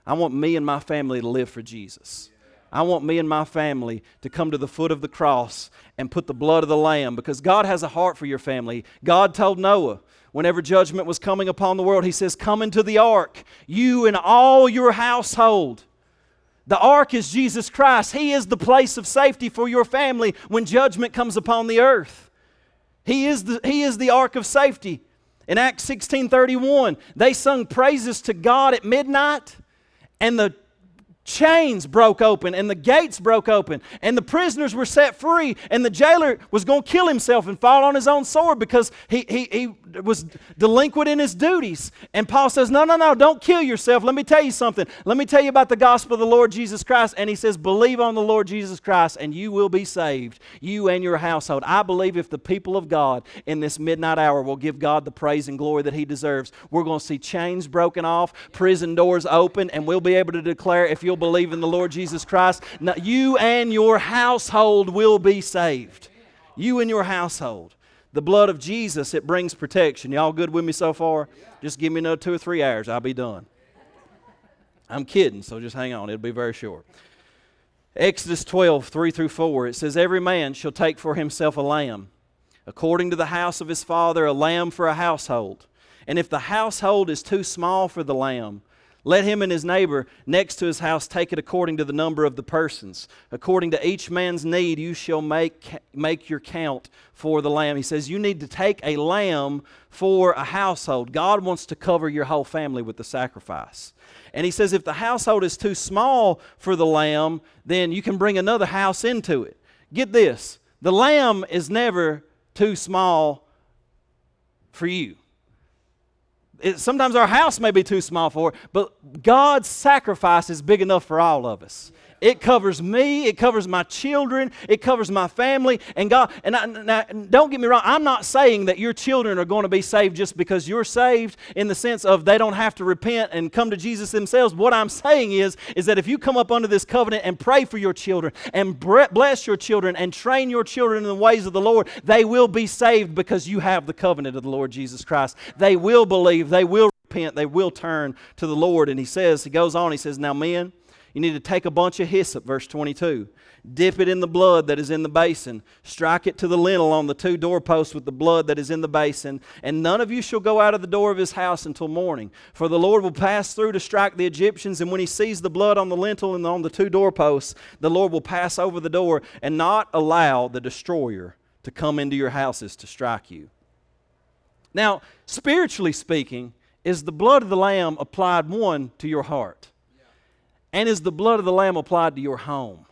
I want me and my family to live for Jesus. I want me and my family to come to the foot of the cross and put the blood of the Lamb because God has a heart for your family. God told Noah, whenever judgment was coming upon the world, He says, Come into the ark, you and all your household. The ark is Jesus Christ. He is the place of safety for your family when judgment comes upon the earth. He is the, he is the ark of safety. In Acts 16:31, they sung praises to God at midnight and the chains broke open and the gates broke open and the prisoners were set free and the jailer was going to kill himself and fall on his own sword because he, he, he was delinquent in his duties. And paul says no no no don't kill yourself. Let me tell you something. Let me tell you about the gospel of the lord jesus christ. And he says believe on the lord jesus christ and you will be saved you and your household. I believe if the people of god in this midnight hour will give god the praise and glory that he deserves we're going to see chains broken off prison doors open and we'll be able to declare if you'll you'll believe in the Lord Jesus Christ, now you and your household will be saved. You and your household. The blood of Jesus, it brings protection. Y'all good with me so far? Just give me another two or three hours, I'll be done. I'm kidding, so just hang on, it'll be very short. Exodus 12, 3 through 4, it says, Every man shall take for himself a lamb, according to the house of his father, a lamb for a household. And if the household is too small for the lamb, let him and his neighbor next to his house take it according to the number of the persons. According to each man's need, you shall make, make your count for the lamb. He says, You need to take a lamb for a household. God wants to cover your whole family with the sacrifice. And he says, If the household is too small for the lamb, then you can bring another house into it. Get this the lamb is never too small for you. It, sometimes our house may be too small for it, but God's sacrifice is big enough for all of us. It covers me. It covers my children. It covers my family. And God, and I, now, don't get me wrong, I'm not saying that your children are going to be saved just because you're saved in the sense of they don't have to repent and come to Jesus themselves. What I'm saying is, is that if you come up under this covenant and pray for your children and bless your children and train your children in the ways of the Lord, they will be saved because you have the covenant of the Lord Jesus Christ. They will believe. They will repent. They will turn to the Lord. And he says, he goes on, he says, Now, men, you need to take a bunch of hyssop, verse 22, dip it in the blood that is in the basin, strike it to the lintel on the two doorposts with the blood that is in the basin, and none of you shall go out of the door of his house until morning. For the Lord will pass through to strike the Egyptians, and when he sees the blood on the lintel and on the two doorposts, the Lord will pass over the door and not allow the destroyer to come into your houses to strike you. Now, spiritually speaking, is the blood of the Lamb applied, one, to your heart? And is the blood of the Lamb applied to your home?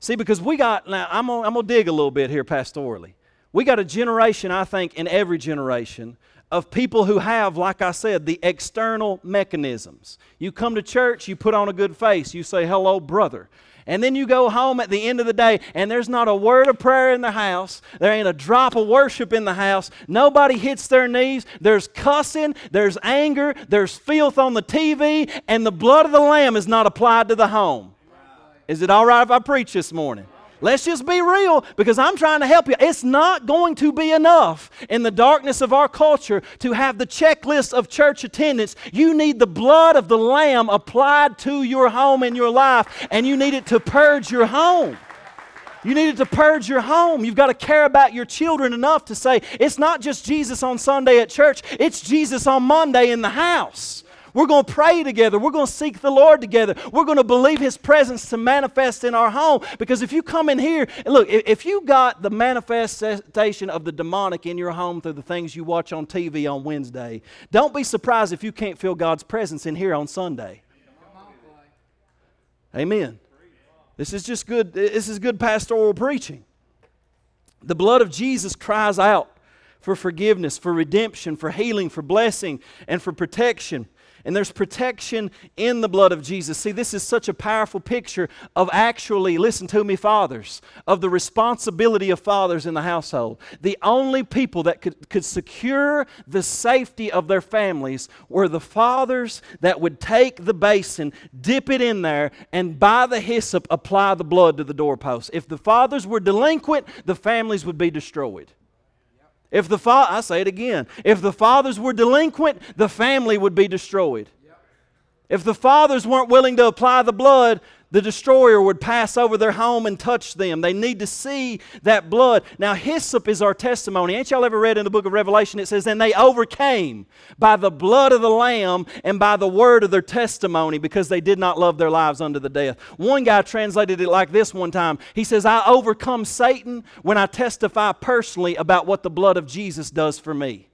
See, because we got, now I'm going to dig a little bit here pastorally. We got a generation, I think, in every generation of people who have, like I said, the external mechanisms. You come to church, you put on a good face, you say, hello, brother. And then you go home at the end of the day, and there's not a word of prayer in the house. There ain't a drop of worship in the house. Nobody hits their knees. There's cussing, there's anger, there's filth on the TV, and the blood of the Lamb is not applied to the home. Is it all right if I preach this morning? Let's just be real because I'm trying to help you. It's not going to be enough in the darkness of our culture to have the checklist of church attendance. You need the blood of the Lamb applied to your home and your life, and you need it to purge your home. You need it to purge your home. You've got to care about your children enough to say, it's not just Jesus on Sunday at church, it's Jesus on Monday in the house. We're going to pray together. We're going to seek the Lord together. We're going to believe His presence to manifest in our home. Because if you come in here, look, if you got the manifestation of the demonic in your home through the things you watch on TV on Wednesday, don't be surprised if you can't feel God's presence in here on Sunday. Amen. This is just good. This is good pastoral preaching. The blood of Jesus cries out for forgiveness, for redemption, for healing, for blessing, and for protection. And there's protection in the blood of Jesus. See, this is such a powerful picture of actually, listen to me, fathers, of the responsibility of fathers in the household. The only people that could, could secure the safety of their families were the fathers that would take the basin, dip it in there, and by the hyssop apply the blood to the doorpost. If the fathers were delinquent, the families would be destroyed. If the fa- I say it again, if the fathers were delinquent, the family would be destroyed. If the fathers weren't willing to apply the blood, the destroyer would pass over their home and touch them. They need to see that blood. Now, hyssop is our testimony. Ain't y'all ever read in the book of Revelation? It says, And they overcame by the blood of the Lamb and by the word of their testimony because they did not love their lives unto the death. One guy translated it like this one time He says, I overcome Satan when I testify personally about what the blood of Jesus does for me.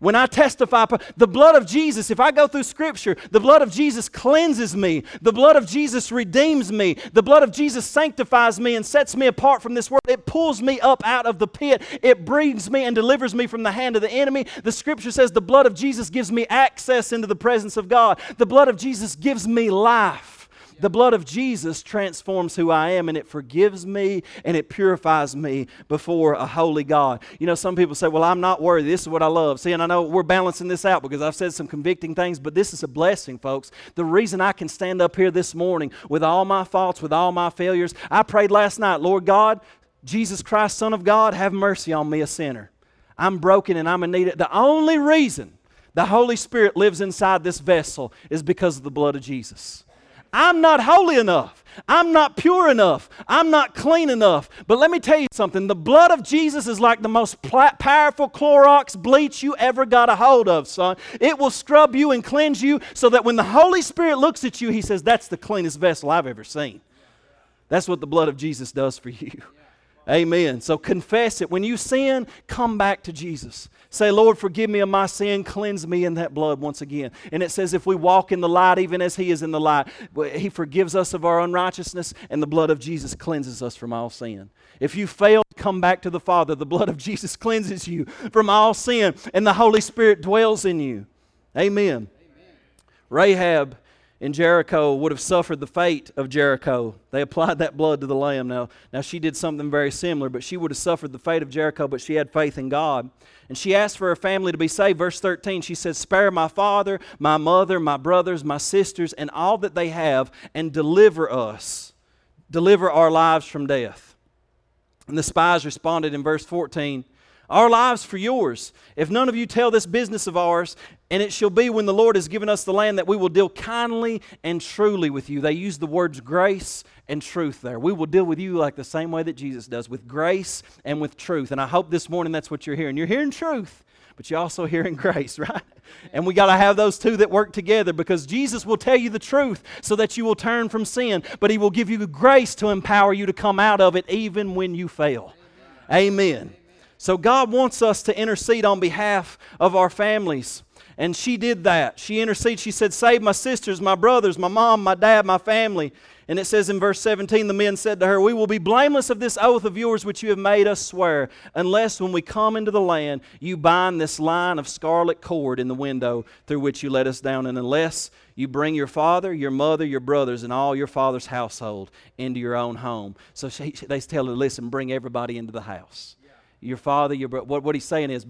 When I testify, the blood of Jesus, if I go through Scripture, the blood of Jesus cleanses me. The blood of Jesus redeems me. The blood of Jesus sanctifies me and sets me apart from this world. It pulls me up out of the pit. It brings me and delivers me from the hand of the enemy. The Scripture says the blood of Jesus gives me access into the presence of God. The blood of Jesus gives me life. The blood of Jesus transforms who I am and it forgives me and it purifies me before a holy God. You know, some people say, Well, I'm not worthy. This is what I love. See, and I know we're balancing this out because I've said some convicting things, but this is a blessing, folks. The reason I can stand up here this morning with all my faults, with all my failures, I prayed last night, Lord God, Jesus Christ, Son of God, have mercy on me, a sinner. I'm broken and I'm in need. The only reason the Holy Spirit lives inside this vessel is because of the blood of Jesus. I'm not holy enough. I'm not pure enough. I'm not clean enough. But let me tell you something the blood of Jesus is like the most powerful Clorox bleach you ever got a hold of, son. It will scrub you and cleanse you so that when the Holy Spirit looks at you, he says, That's the cleanest vessel I've ever seen. That's what the blood of Jesus does for you. Amen. So confess it. When you sin, come back to Jesus. Say, Lord, forgive me of my sin. Cleanse me in that blood once again. And it says, if we walk in the light, even as He is in the light, He forgives us of our unrighteousness, and the blood of Jesus cleanses us from all sin. If you fail, come back to the Father. The blood of Jesus cleanses you from all sin, and the Holy Spirit dwells in you. Amen. Amen. Rahab in Jericho would have suffered the fate of Jericho. They applied that blood to the lamb. Now, now she did something very similar, but she would have suffered the fate of Jericho, but she had faith in God. And she asked for her family to be saved. Verse 13, she said, Spare my father, my mother, my brothers, my sisters, and all that they have, and deliver us. Deliver our lives from death. And the spies responded in verse 14, our lives for yours. If none of you tell this business of ours, and it shall be when the Lord has given us the land that we will deal kindly and truly with you. They use the words grace and truth there. We will deal with you like the same way that Jesus does, with grace and with truth. And I hope this morning that's what you're hearing. You're hearing truth, but you're also hearing grace, right? And we got to have those two that work together because Jesus will tell you the truth so that you will turn from sin, but He will give you grace to empower you to come out of it even when you fail. Amen. So God wants us to intercede on behalf of our families. And she did that. She interceded. She said, Save my sisters, my brothers, my mom, my dad, my family. And it says in verse 17, the men said to her, We will be blameless of this oath of yours which you have made us swear, unless when we come into the land you bind this line of scarlet cord in the window through which you let us down, and unless you bring your father, your mother, your brothers, and all your father's household into your own home. So she, they tell her, Listen, bring everybody into the house. Your father, your what, what he's saying is,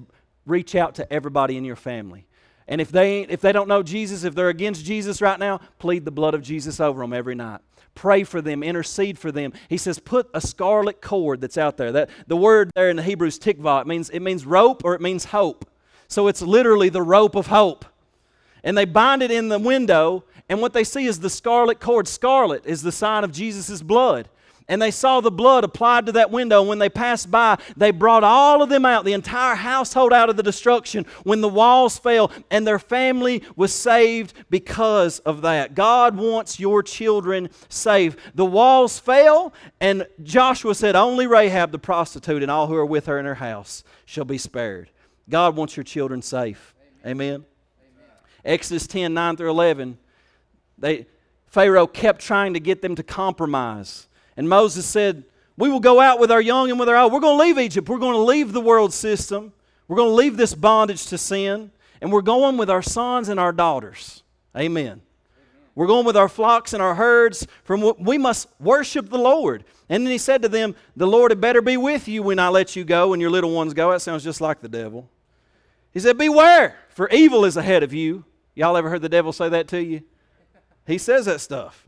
reach out to everybody in your family. And if they, if they don't know Jesus, if they're against Jesus right now, plead the blood of Jesus over them every night pray for them, intercede for them. He says, put a scarlet cord that's out there. That, the word there in the Hebrew is tikvah. It means, it means rope or it means hope. So it's literally the rope of hope. And they bind it in the window, and what they see is the scarlet cord. Scarlet is the sign of Jesus' blood and they saw the blood applied to that window. When they passed by, they brought all of them out, the entire household out of the destruction when the walls fell, and their family was saved because of that. God wants your children saved. The walls fell, and Joshua said, Only Rahab the prostitute and all who are with her in her house shall be spared. God wants your children safe. Amen. Amen. Exodus 10 9 through 11. They, Pharaoh kept trying to get them to compromise. And Moses said, We will go out with our young and with our old. We're going to leave Egypt. We're going to leave the world system. We're going to leave this bondage to sin. And we're going with our sons and our daughters. Amen. Amen. We're going with our flocks and our herds. From what we must worship the Lord. And then he said to them, The Lord had better be with you when I let you go and your little ones go. That sounds just like the devil. He said, Beware, for evil is ahead of you. Y'all ever heard the devil say that to you? He says that stuff.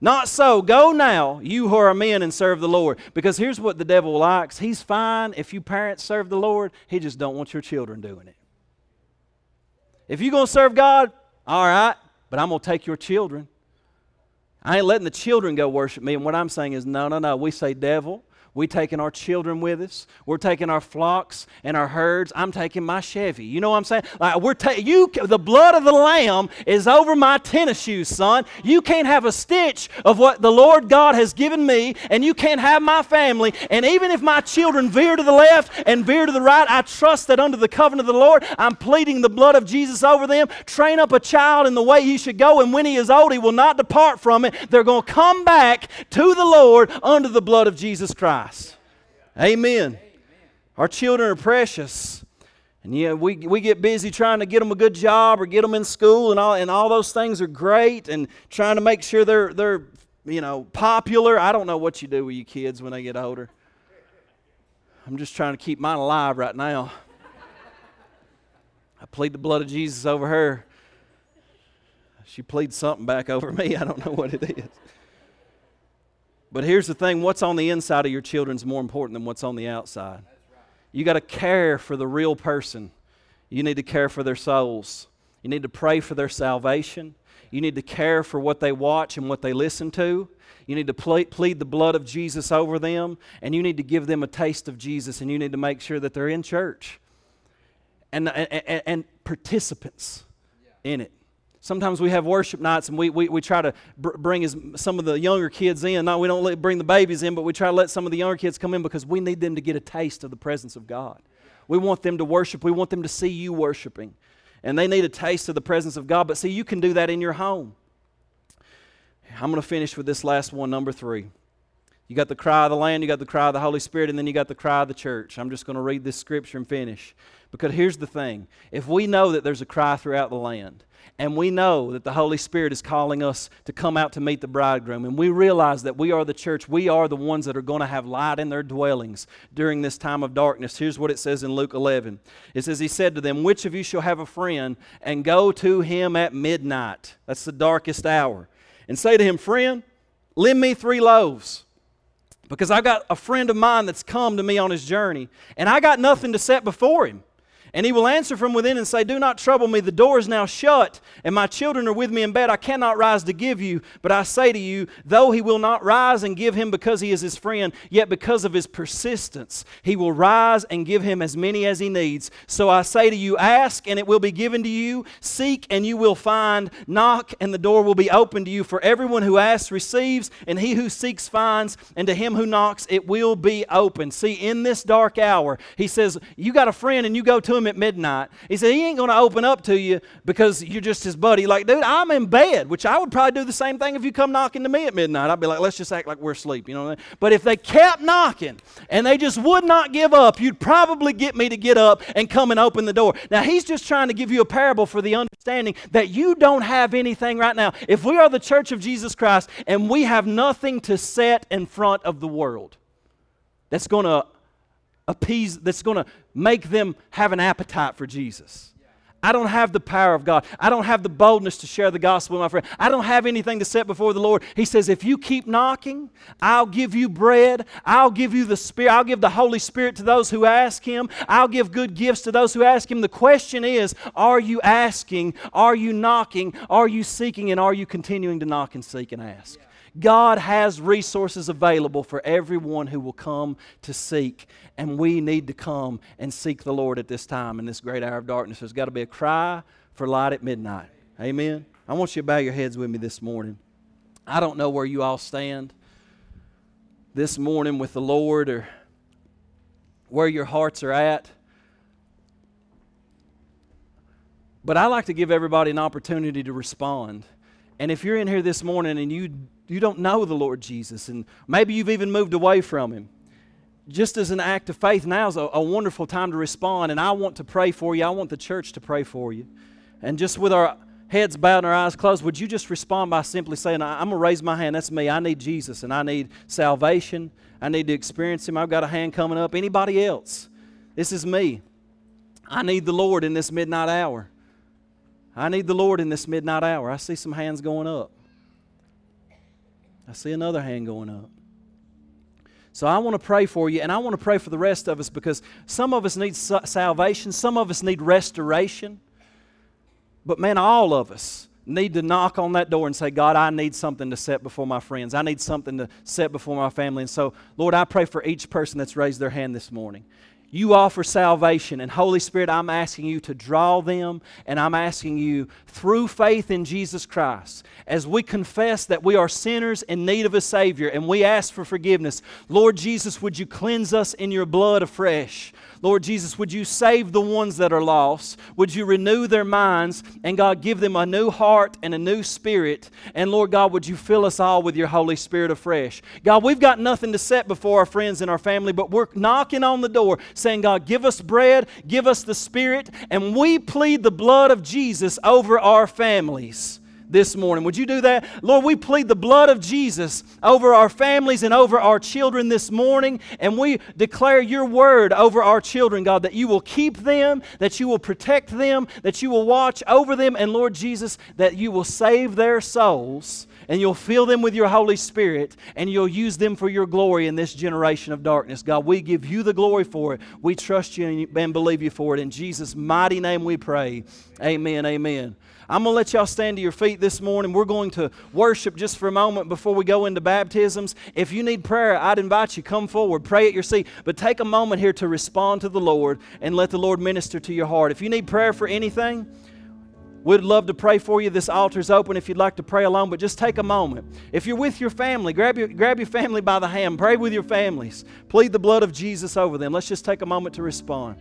Not so. Go now, you who are men, and serve the Lord. Because here's what the devil likes. He's fine if you parents serve the Lord. He just don't want your children doing it. If you're going to serve God, all right, but I'm going to take your children. I ain't letting the children go worship me. And what I'm saying is, no, no, no. We say, devil, we taking our children with us. We're taking our flocks and our herds. I'm taking my Chevy. You know what I'm saying? Like we're ta- you. The blood of the Lamb is over my tennis shoes, son. You can't have a stitch of what the Lord God has given me, and you can't have my family. And even if my children veer to the left and veer to the right, I trust that under the covenant of the Lord, I'm pleading the blood of Jesus over them. Train up a child in the way he should go, and when he is old, he will not depart from it. They're going to come back to the Lord under the blood of Jesus Christ. Amen. Our children are precious. And yeah, we, we get busy trying to get them a good job or get them in school, and all, and all those things are great, and trying to make sure they're, they're you know, popular. I don't know what you do with your kids when they get older. I'm just trying to keep mine alive right now. I plead the blood of Jesus over her. She pleads something back over me. I don't know what it is. But here's the thing what's on the inside of your children is more important than what's on the outside. You got to care for the real person. You need to care for their souls. You need to pray for their salvation. You need to care for what they watch and what they listen to. You need to plead the blood of Jesus over them. And you need to give them a taste of Jesus. And you need to make sure that they're in church and, and, and participants in it. Sometimes we have worship nights and we, we, we try to br- bring as, some of the younger kids in. Not we don't let, bring the babies in, but we try to let some of the younger kids come in because we need them to get a taste of the presence of God. We want them to worship. We want them to see you worshiping. And they need a taste of the presence of God. But see, you can do that in your home. I'm going to finish with this last one, number three. You got the cry of the land, you got the cry of the Holy Spirit, and then you got the cry of the church. I'm just going to read this scripture and finish. Because here's the thing if we know that there's a cry throughout the land, and we know that the Holy Spirit is calling us to come out to meet the bridegroom, and we realize that we are the church, we are the ones that are going to have light in their dwellings during this time of darkness. Here's what it says in Luke 11 It says, He said to them, Which of you shall have a friend and go to him at midnight? That's the darkest hour. And say to him, Friend, lend me three loaves because I've got a friend of mine that's come to me on his journey, and I got nothing to set before him. And he will answer from within and say, Do not trouble me. The door is now shut, and my children are with me in bed. I cannot rise to give you. But I say to you, though he will not rise and give him because he is his friend, yet because of his persistence, he will rise and give him as many as he needs. So I say to you, Ask, and it will be given to you. Seek, and you will find. Knock, and the door will be opened to you. For everyone who asks receives, and he who seeks finds, and to him who knocks it will be open. See, in this dark hour, he says, You got a friend, and you go to him at midnight. He said, He ain't going to open up to you because you're just his buddy. Like, dude, I'm in bed, which I would probably do the same thing if you come knocking to me at midnight. I'd be like, Let's just act like we're asleep. You know what I mean? But if they kept knocking and they just would not give up, you'd probably get me to get up and come and open the door. Now, he's just trying to give you a parable for the understanding that you don't have anything right now. If we are the church of Jesus Christ and we have nothing to set in front of the world that's going to appease, that's going to make them have an appetite for Jesus. I don't have the power of God. I don't have the boldness to share the gospel with my friend. I don't have anything to set before the Lord. He says, if you keep knocking, I'll give you bread. I'll give you the Spirit. I'll give the Holy Spirit to those who ask Him. I'll give good gifts to those who ask Him. The question is, are you asking? Are you knocking? Are you seeking? And are you continuing to knock and seek and ask? God has resources available for everyone who will come to seek, and we need to come and seek the Lord at this time in this great hour of darkness. There's got to be a cry for light at midnight. Amen. I want you to bow your heads with me this morning. I don't know where you all stand this morning with the Lord or where your hearts are at. But I like to give everybody an opportunity to respond. And if you're in here this morning and you you don't know the Lord Jesus, and maybe you've even moved away from Him. Just as an act of faith, now is a, a wonderful time to respond, and I want to pray for you. I want the church to pray for you. And just with our heads bowed and our eyes closed, would you just respond by simply saying, I'm going to raise my hand. That's me. I need Jesus, and I need salvation. I need to experience Him. I've got a hand coming up. Anybody else? This is me. I need the Lord in this midnight hour. I need the Lord in this midnight hour. I see some hands going up. I see another hand going up. So I want to pray for you, and I want to pray for the rest of us because some of us need salvation, some of us need restoration. But man, all of us need to knock on that door and say, God, I need something to set before my friends. I need something to set before my family. And so, Lord, I pray for each person that's raised their hand this morning you offer salvation. And Holy Spirit, I'm asking you to draw them, and I'm asking you through faith in Jesus Christ, as we confess that we are sinners in need of a Savior and we ask for forgiveness. Lord Jesus, would you cleanse us in your blood afresh? Lord Jesus, would you save the ones that are lost? Would you renew their minds? And God, give them a new heart and a new spirit. And Lord God, would you fill us all with your Holy Spirit afresh? God, we've got nothing to set before our friends and our family, but we're knocking on the door saying, God, give us bread, give us the Spirit, and we plead the blood of Jesus over our families this morning. Would you do that? Lord, we plead the blood of Jesus over our families and over our children this morning, and we declare your word over our children, God, that you will keep them, that you will protect them, that you will watch over them, and Lord Jesus, that you will save their souls and you'll fill them with your Holy Spirit and you'll use them for your glory in this generation of darkness. God, we give you the glory for it. We trust you and believe you for it. In Jesus' mighty name we pray. Amen. Amen. I'm going to let y'all stand to your feet this morning. We're going to worship just for a moment before we go into baptisms. If you need prayer, I'd invite you come forward, pray at your seat, but take a moment here to respond to the Lord and let the Lord minister to your heart. If you need prayer for anything, We'd love to pray for you. This altar's open if you'd like to pray alone, but just take a moment. If you're with your family, grab your, grab your family by the hand. Pray with your families. Plead the blood of Jesus over them. Let's just take a moment to respond.